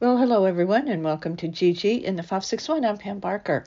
Well, hello everyone, and welcome to GG in the 561. I'm Pam Barker.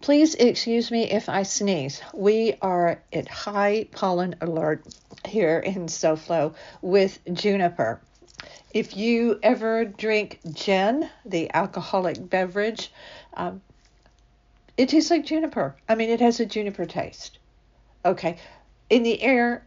Please excuse me if I sneeze. We are at high pollen alert here in SoFlo with juniper. If you ever drink gin, the alcoholic beverage, um, it tastes like juniper. I mean, it has a juniper taste. Okay, in the air,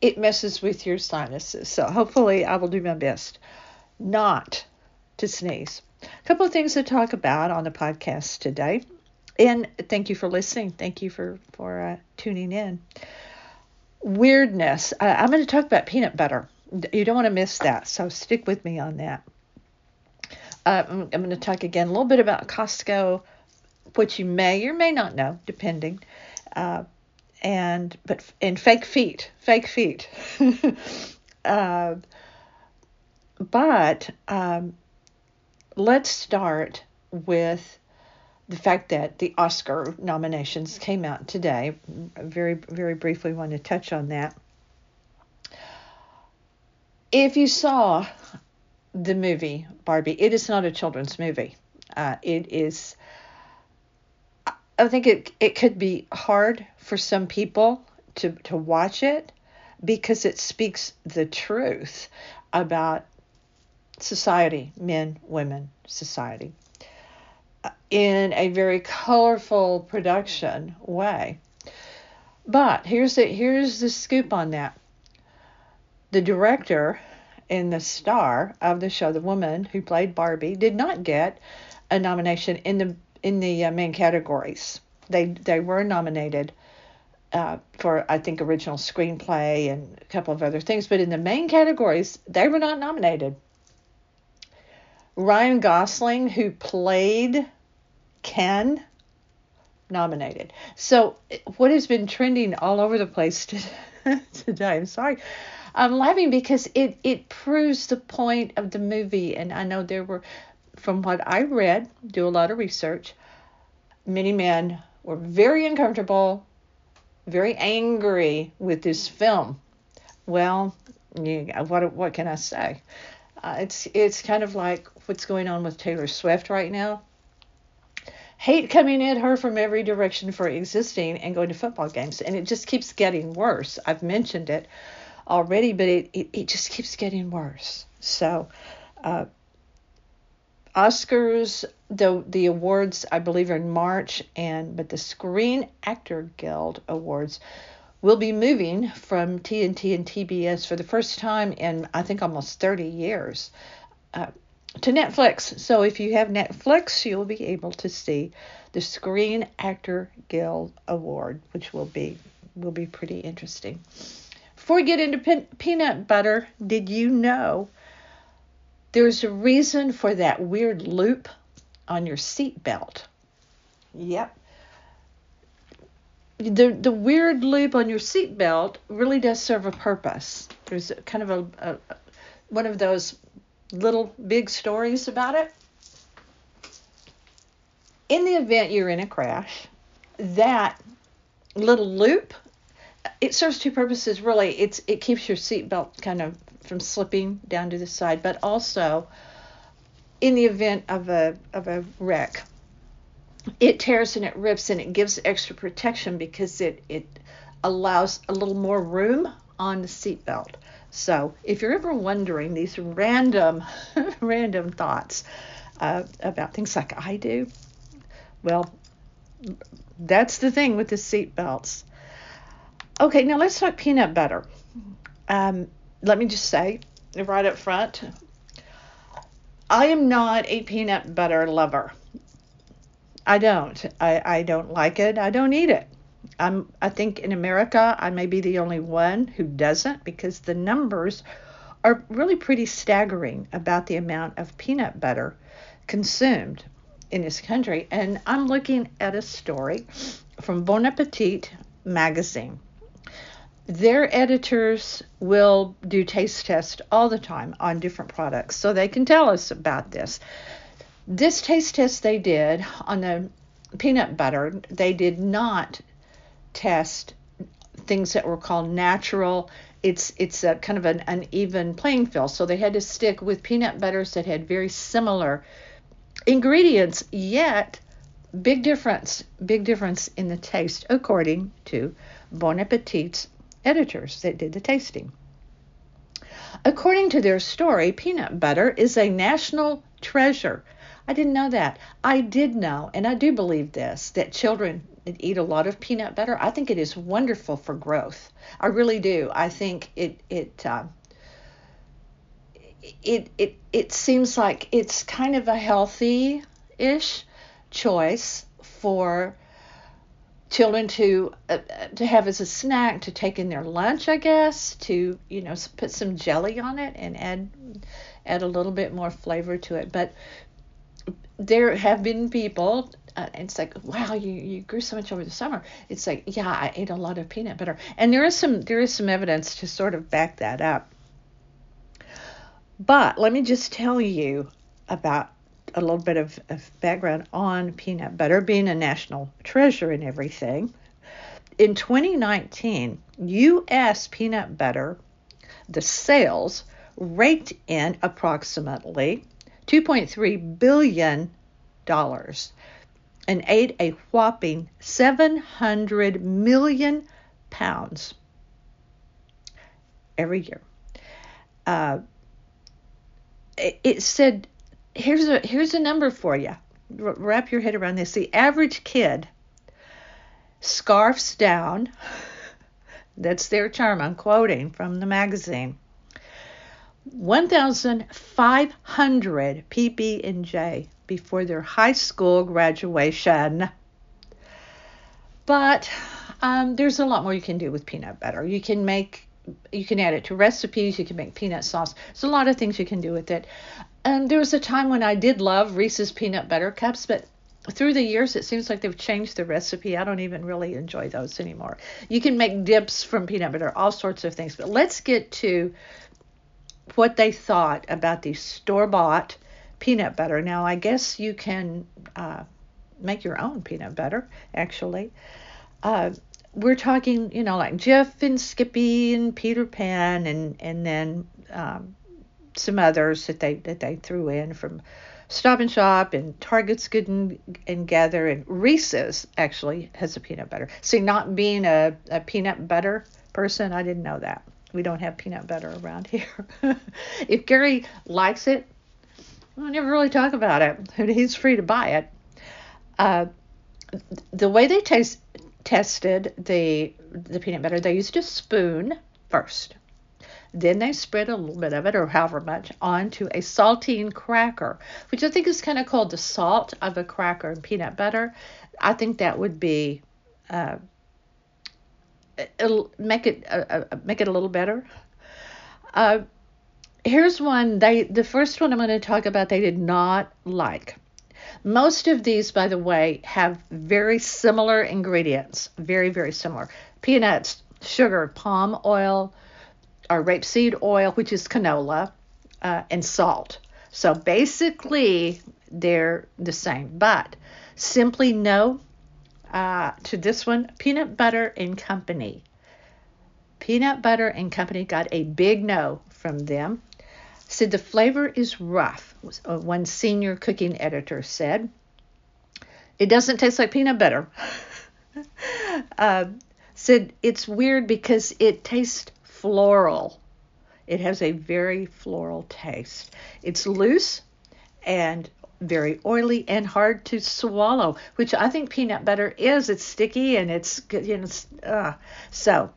it messes with your sinuses. So hopefully, I will do my best not to sneeze. A couple of things to talk about on the podcast today. And thank you for listening. Thank you for, for uh, tuning in. Weirdness. Uh, I'm going to talk about peanut butter. You don't want to miss that, so stick with me on that. Uh, I'm, I'm going to talk again a little bit about Costco, which you may or may not know, depending. Uh, and but and fake feet, fake feet. uh, but um, let's start with the fact that the Oscar nominations came out today. Very, very briefly, want to touch on that. If you saw the movie Barbie, it is not a children's movie. Uh, it is. I think it it could be hard for some people to to watch it because it speaks the truth about society, men, women, society, in a very colorful production way. But here's the here's the scoop on that. The director and the star of the show, the woman who played Barbie, did not get a nomination in the in the uh, main categories. They they were nominated uh, for I think original screenplay and a couple of other things, but in the main categories they were not nominated. Ryan Gosling, who played Ken, nominated. So, what has been trending all over the place today? I'm sorry. I'm laughing because it, it proves the point of the movie. And I know there were, from what I read, do a lot of research, many men were very uncomfortable, very angry with this film. Well, yeah, what what can I say? Uh, it's it's kind of like what's going on with Taylor Swift right now. Hate coming at her from every direction for existing and going to football games, and it just keeps getting worse. I've mentioned it already, but it it, it just keeps getting worse. So, uh, Oscars, the the awards I believe are in March, and but the Screen Actor Guild Awards will be moving from TNT and TBS for the first time in, I think, almost 30 years uh, to Netflix. So if you have Netflix, you'll be able to see the Screen Actor Guild Award, which will be will be pretty interesting. Before we get into pe- peanut butter, did you know there's a reason for that weird loop on your seat belt? Yep the the weird loop on your seatbelt really does serve a purpose. There's kind of a, a, one of those little big stories about it. In the event you're in a crash, that little loop it serves two purposes really. It's it keeps your seatbelt kind of from slipping down to the side, but also in the event of a of a wreck it tears and it rips and it gives extra protection because it it allows a little more room on the seatbelt. So if you're ever wondering these random random thoughts uh, about things like I do, well, that's the thing with the seatbelts. Okay, now let's talk peanut butter. Um, let me just say right up front, I am not a peanut butter lover. I don't. I, I don't like it. I don't eat it. I'm I think in America I may be the only one who doesn't because the numbers are really pretty staggering about the amount of peanut butter consumed in this country. And I'm looking at a story from Bon Appetit magazine. Their editors will do taste tests all the time on different products so they can tell us about this. This taste test they did on the peanut butter, they did not test things that were called natural it's it's a kind of an uneven playing field. So they had to stick with peanut butters that had very similar ingredients, yet big difference, big difference in the taste, according to Bon Appetit's editors that did the tasting. According to their story, peanut butter is a national treasure. I didn't know that. I did know, and I do believe this, that children eat a lot of peanut butter. I think it is wonderful for growth. I really do. I think it it uh, it it it seems like it's kind of a healthy ish choice for children to uh, to have as a snack to take in their lunch i guess to you know put some jelly on it and add add a little bit more flavor to it but there have been people uh, it's like wow you, you grew so much over the summer it's like yeah i ate a lot of peanut butter and there is some there is some evidence to sort of back that up but let me just tell you about a little bit of, of background on peanut butter being a national treasure and everything. In 2019, U.S. peanut butter, the sales raked in approximately 2.3 billion dollars and ate a whopping 700 million pounds every year. Uh, it, it said here's a here's a number for you. R- wrap your head around this. The average kid scarfs down. That's their term. I'm quoting from the magazine. 1,500 PB and J before their high school graduation. But um, there's a lot more you can do with peanut butter. You can make you can add it to recipes. You can make peanut sauce. There's a lot of things you can do with it. And there was a time when I did love Reese's peanut butter cups, but through the years it seems like they've changed the recipe. I don't even really enjoy those anymore. You can make dips from peanut butter, all sorts of things. But let's get to what they thought about these store bought peanut butter. Now, I guess you can uh, make your own peanut butter, actually. Uh, we're talking, you know, like Jif and Skippy and Peter Pan, and and then um, some others that they that they threw in from Stop and Shop and Target's Good and, and Gather and Reese's actually has a peanut butter. See, not being a, a peanut butter person, I didn't know that. We don't have peanut butter around here. if Gary likes it, I never really talk about it. He's free to buy it. Uh, the way they taste tested the the peanut butter, they used a spoon first. Then they spread a little bit of it, or however much, onto a saltine cracker, which I think is kind of called the salt of a cracker and peanut butter. I think that would be uh, it'll make it uh, make it a little better. Uh, here's one they the first one I'm going to talk about they did not like. Most of these, by the way, have very similar ingredients, very very similar. Peanuts, sugar, palm oil, or rapeseed oil, which is canola, uh, and salt. So basically, they're the same. But simply no uh, to this one Peanut Butter and Company. Peanut Butter and Company got a big no from them. Said the flavor is rough, uh, one senior cooking editor said. It doesn't taste like peanut butter. uh, said it's weird because it tastes floral. It has a very floral taste. It's loose and very oily and hard to swallow, which I think peanut butter is. It's sticky and it's you know uh, so.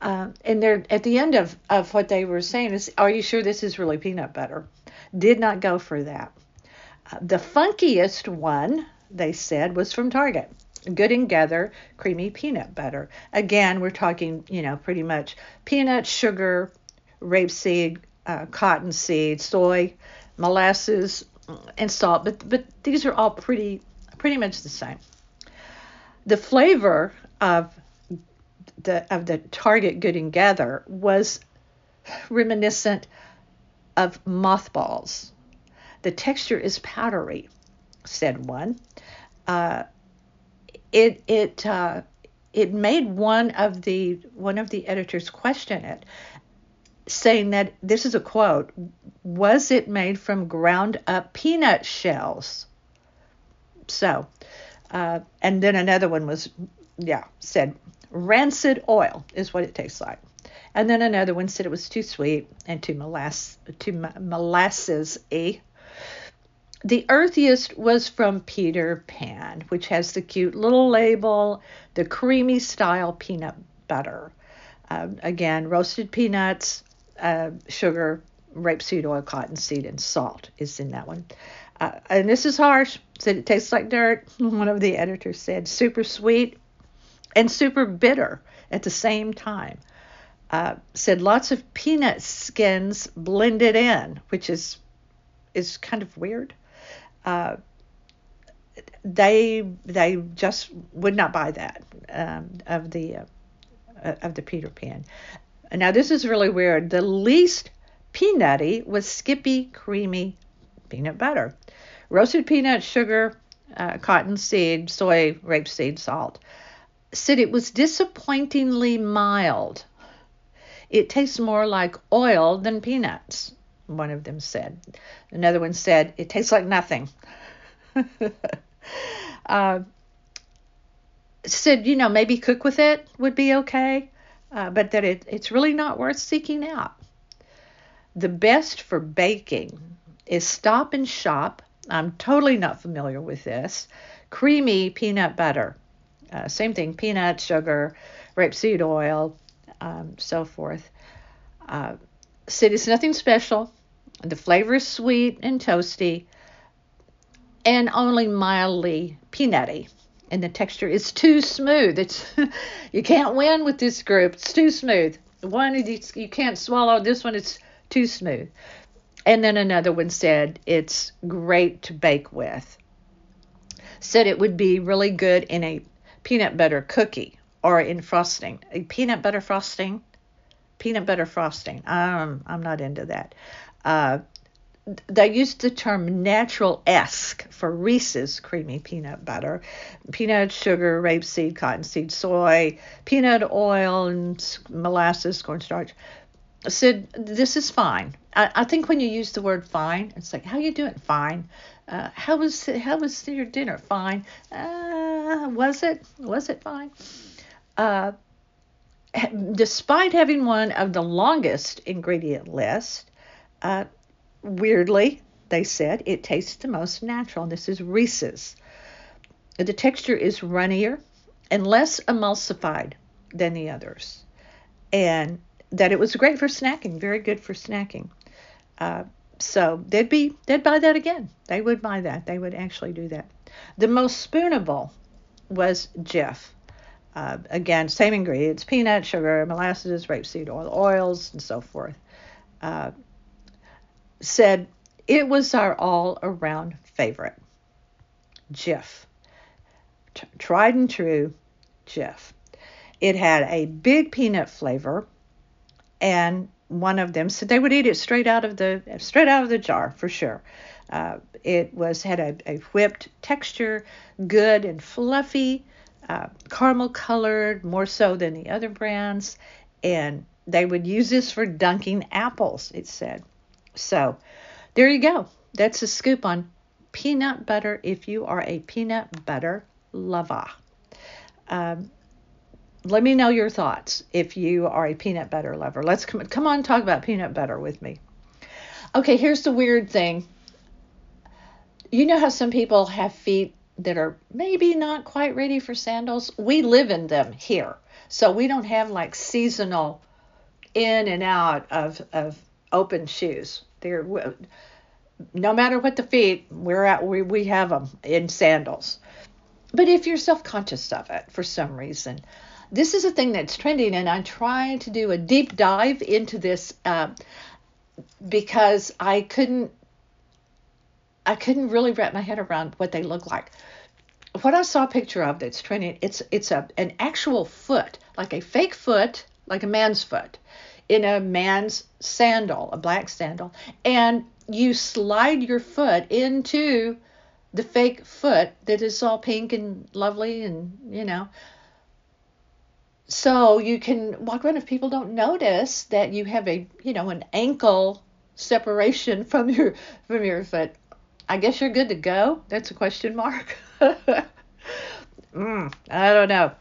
Uh, and they're at the end of, of what they were saying is, are you sure this is really peanut butter? Did not go for that. Uh, the funkiest one they said was from Target. Good and Gather creamy peanut butter. Again, we're talking, you know, pretty much peanut, sugar, rapeseed, uh, cottonseed, soy, molasses, and salt. But but these are all pretty pretty much the same. The flavor of the of the Target Good and Gather was reminiscent of mothballs. The texture is powdery, said one. Uh, it it uh, it made one of the one of the editors question it saying that this is a quote was it made from ground up peanut shells? So, uh, and then another one was, yeah, said rancid oil is what it tastes like. And then another one said it was too sweet and too molass too molasses y. The earthiest was from Peter Pan, which has the cute little label, the creamy style peanut butter. Uh, again, roasted peanuts, uh, sugar, rapeseed oil, cottonseed, and salt is in that one. Uh, and this is harsh. Said it tastes like dirt. One of the editors said super sweet and super bitter at the same time. Uh, said lots of peanut skins blended in, which is is kind of weird. Uh, they they just would not buy that um, of the uh, of the Peter Pan. Now this is really weird. The least peanutty was Skippy creamy peanut butter, roasted peanut, sugar, uh, cotton seed, soy, rapeseed, salt. Said it was disappointingly mild. It tastes more like oil than peanuts. One of them said. Another one said it tastes like nothing. uh, said, you know, maybe cook with it would be okay, uh, but that it, it's really not worth seeking out. The best for baking is Stop and Shop. I'm totally not familiar with this. Creamy peanut butter. Uh, same thing, peanut, sugar, rapeseed oil, um, so forth. Uh, said it's nothing special. The flavor is sweet and toasty and only mildly peanutty and the texture is too smooth. It's you can't win with this group. It's too smooth. One you can't swallow. This one it's too smooth. And then another one said it's great to bake with. Said it would be really good in a peanut butter cookie or in frosting. Peanut butter frosting. Peanut butter frosting. Um, I'm not into that. Uh, they used the term natural esque for Reese's creamy peanut butter, peanut sugar, rapeseed, cottonseed, soy, peanut oil, and molasses, cornstarch. Said this is fine. I, I, think when you use the word fine, it's like how you doing? Fine. Uh, how was how was your dinner? Fine. Uh, was it was it fine? Uh, despite having one of the longest ingredient list, uh, Weirdly, they said, it tastes the most natural. This is Reese's. The texture is runnier and less emulsified than the others. And that it was great for snacking, very good for snacking. Uh, so they'd be they'd buy that again. They would buy that. They would actually do that. The most spoonable was Jif. Uh, again, same ingredients: peanut, sugar, molasses, rapeseed oil, oils, and so forth. Uh, said it was our all around favorite. Jif. Tried and true Jif. It had a big peanut flavor, and one of them said they would eat it straight out of the straight out of the jar for sure. Uh, it was had a, a, whipped texture, good and fluffy, uh, caramel colored more so than the other brands, and they would use this for dunking apples. It said. So there you go. That's a scoop on peanut butter if you are a peanut butter lover. Um, let me know your thoughts if you are a peanut butter lover. Let's come, come on talk about peanut butter with me. Okay, here's the weird thing. You know how some people have feet that are maybe not quite ready for sandals? We live in them here. So we don't have like seasonal in and out of, of open shoes. They're no matter what the feet, we're at we we have them in sandals. But if you're self-conscious of it for some reason, this is a thing that's trending, and I'm trying to do a deep dive into this uh, because I couldn't I couldn't really wrap my head around what they look like. What I saw a picture of that's trending, it's it's a an actual foot, like a fake foot, like a man's foot in a man's sandal, a black sandal, and you slide your foot into the fake foot that is all pink and lovely and, you know, so you can walk around if people don't notice that you have a you know an ankle separation from your from your foot i guess you're good to go? That's a question mark. Mm, i don't know.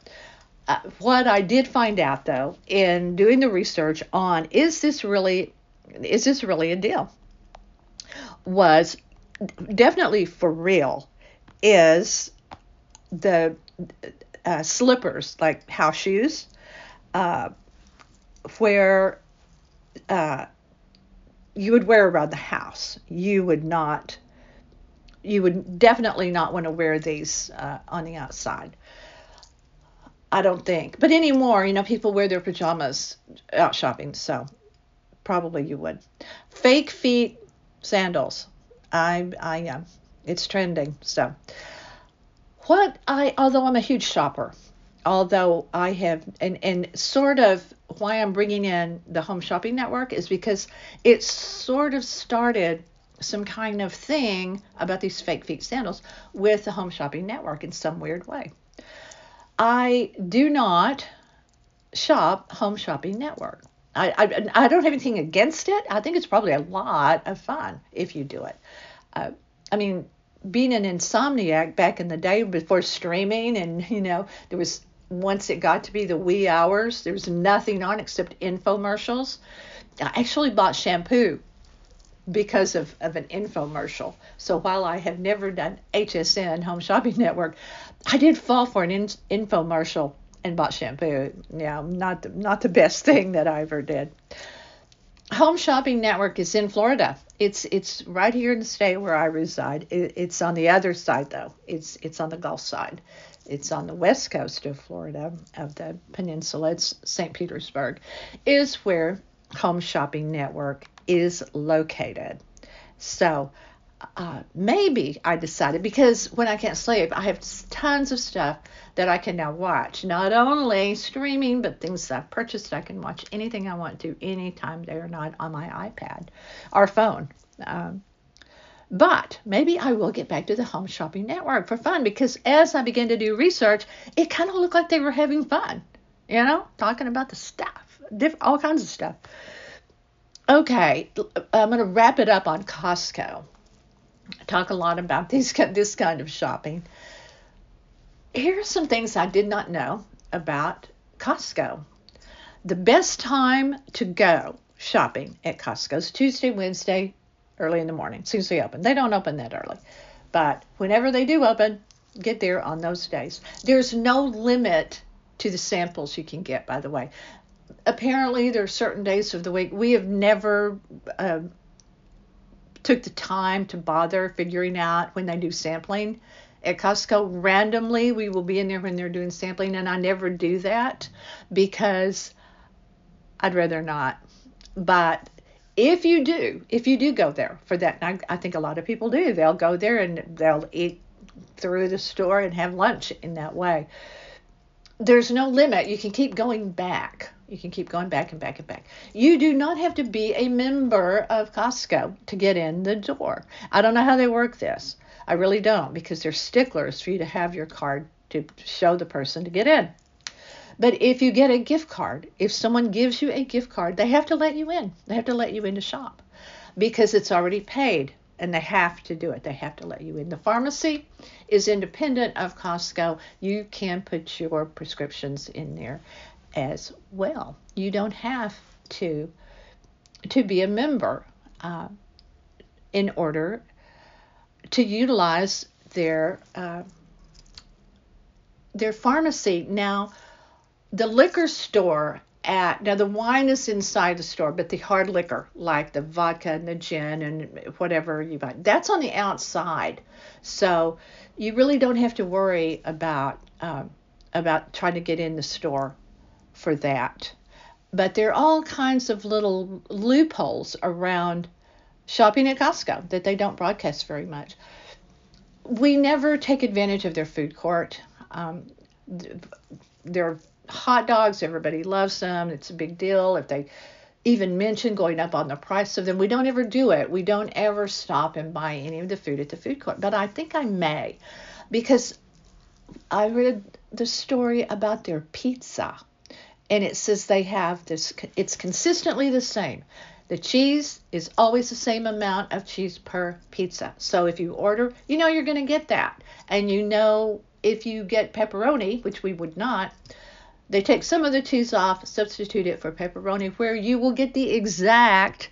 Uh, what i did find out though in doing the research on is this really is this really a deal? Was definitely for real is the uh, slippers, like house shoes, uh, where uh, you would wear around the house. You would not, you would definitely not want to wear these uh, on the outside. I don't think. But anymore, you know, people wear their pajamas out shopping, so probably you would. Fake feet sandals. I I am. Uh, it's trending. So what I although I'm a huge shopper, although I have and and sort of why I'm bringing in the home shopping network is because it sort of started some kind of thing about these fake feet sandals with the home shopping network in some weird way. I do not shop home shopping network. I, I, I don't have anything against it. I think it's probably a lot of fun if you do it. Uh, I mean, being an insomniac back in the day before streaming, and you know, there was once it got to be the wee hours, there was nothing on except infomercials. I actually bought shampoo because of, of an infomercial. So while I have never done HSN, Home Shopping Network, I did fall for an in, infomercial and bought shampoo. Yeah, not the, not the best thing that I ever did. Home Shopping Network is in Florida. It's it's right here in the state where I reside. It, it's on the other side though. It's it's on the Gulf side. It's on the west coast of Florida of the peninsula. It's St. Petersburg, is where Home Shopping Network is located. So uh, maybe I decided because when I can't sleep, I have tons of stuff that I can now watch. Not only streaming, but things that I've purchased. I can watch anything I want to anytime they are not on my iPad or phone. Um, but maybe I will get back to the Home Shopping Network for fun because as I began to do research, it kind of looked like they were having fun, you know, talking about the stuff, different, all kinds of stuff. Okay, I'm going to wrap it up on Costco. I talk a lot about these this kind of shopping. Here are some things I did not know about Costco. The best time to go shopping at Costco is Tuesday, Wednesday, early in the morning, as soon as they open. They don't open that early, but whenever they do open, get there on those days. There's no limit to the samples you can get, by the way. Apparently, there are certain days of the week we have never uh, took the time to bother figuring out when they do sampling. At Costco, randomly, we will be in there when they're doing sampling, and I never do that because I'd rather not. But if you do, if you do go there for that, I, I think a lot of people do, they'll go there and they'll eat through the store and have lunch in that way. There's no limit. You can keep going back. You can keep going back and back and back. You do not have to be a member of Costco to get in the door. I don't know how they work this. I really don't because they're sticklers for you to have your card to show the person to get in. But if you get a gift card, if someone gives you a gift card, they have to let you in. They have to let you in to shop because it's already paid and they have to do it. They have to let you in. The pharmacy is independent of Costco. You can put your prescriptions in there as well. You don't have to to be a member uh, in order to utilize their uh, their pharmacy. Now, the liquor store at now the wine is inside the store, but the hard liquor like the vodka and the gin and whatever you buy that's on the outside. So you really don't have to worry about uh, about trying to get in the store for that. But there are all kinds of little loopholes around shopping at Costco that they don't broadcast very much. We never take advantage of their food court. Um, their hot dogs, everybody loves them. It's a big deal. If they even mention going up on the price of them, we don't ever do it. We don't ever stop and buy any of the food at the food court. But I think I may because I read the story about their pizza and it says they have this, it's consistently the same. The cheese is always the same amount of cheese per pizza. So if you order, you know you're going to get that. And you know if you get pepperoni, which we would not, they take some of the cheese off, substitute it for pepperoni, where you will get the exact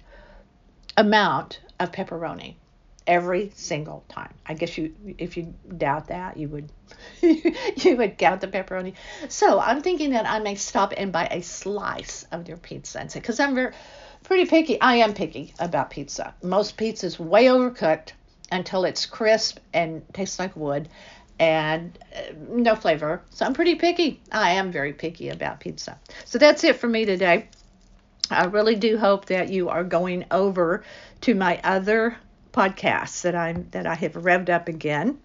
amount of pepperoni every single time. I guess you, if you doubt that, you would, you would count the pepperoni. So I'm thinking that I may stop and buy a slice of your pizza and say, because I'm very, pretty picky. I am picky about pizza. Most pizza's way overcooked until it's crisp and tastes like wood and uh, no flavor. So I'm pretty picky. I am very picky about pizza. So that's it for me today. I really do hope that you are going over to my other podcasts that I'm that I have revved up again.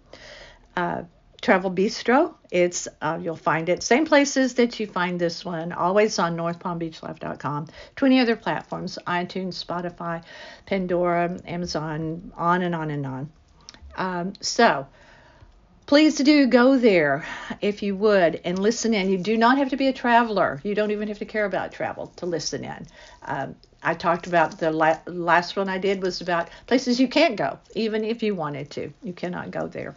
Uh, Travel Bistro. It's uh, you'll find it same places that you find this one. Always on NorthPalmBeachLife.com. 20 other platforms: iTunes, Spotify, Pandora, Amazon, on and on and on. Um, so please do go there if you would and listen in. You do not have to be a traveler. You don't even have to care about travel to listen in. Um, I talked about the la- last one I did was about places you can't go, even if you wanted to. You cannot go there.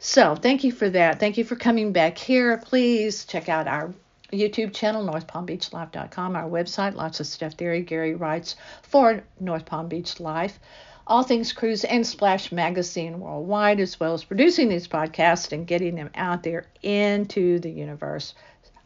So thank you for that. Thank you for coming back here. Please check out our YouTube channel, NorthPalmBeachLife.com, our website, lots of stuff there. Gary writes for North Palm Beach Life, all things cruise and Splash Magazine worldwide, as well as producing these podcasts and getting them out there into the universe.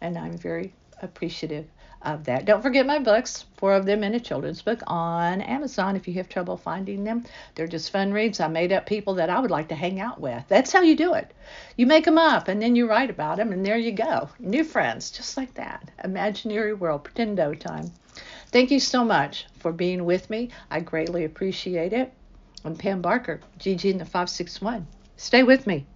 And I'm very appreciative of that. Don't forget my books, four of them in a children's book on Amazon if you have trouble finding them. They're just fun reads. I made up people that I would like to hang out with. That's how you do it. You make them up and then you write about them, and there you go. New friends, just like that. Imaginary world, pretendo time. Thank you so much for being with me. I greatly appreciate it. I'm Pam Barker, GG in the 561. Stay with me.